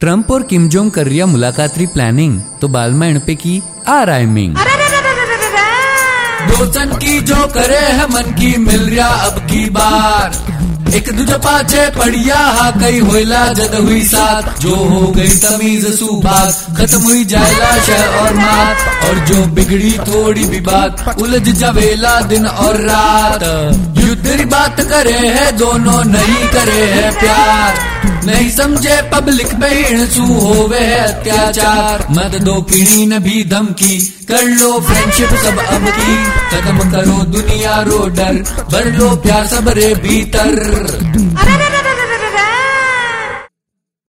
Trump और Kim Jong कर रिया मुलाकात री प्लानिंग तो बालमा इणपैकी आ रायमिंग दोस्तन की जो करे है मन की मिल रिया अब की बार। एक दूजे पाछे पड़िया, हा कई होइला जद हुई साथ। जो हो गई तमीज सुबात खत्म हुई जायला शह और मात। और जो बिगड़ी थोड़ी भी बात, उलझ जावेला दिन और रात। बात करे है, दोनों नहीं करे है प्यार। नहीं समझे पब्लिक पे सू होवे अत्याचार। मत दो पीढ़ी न भी धमकी, कर लो फ्रेंडशिप सब अब की। खत्म करो दुनिया रो डर भर लो प्यार सबरे भीतर।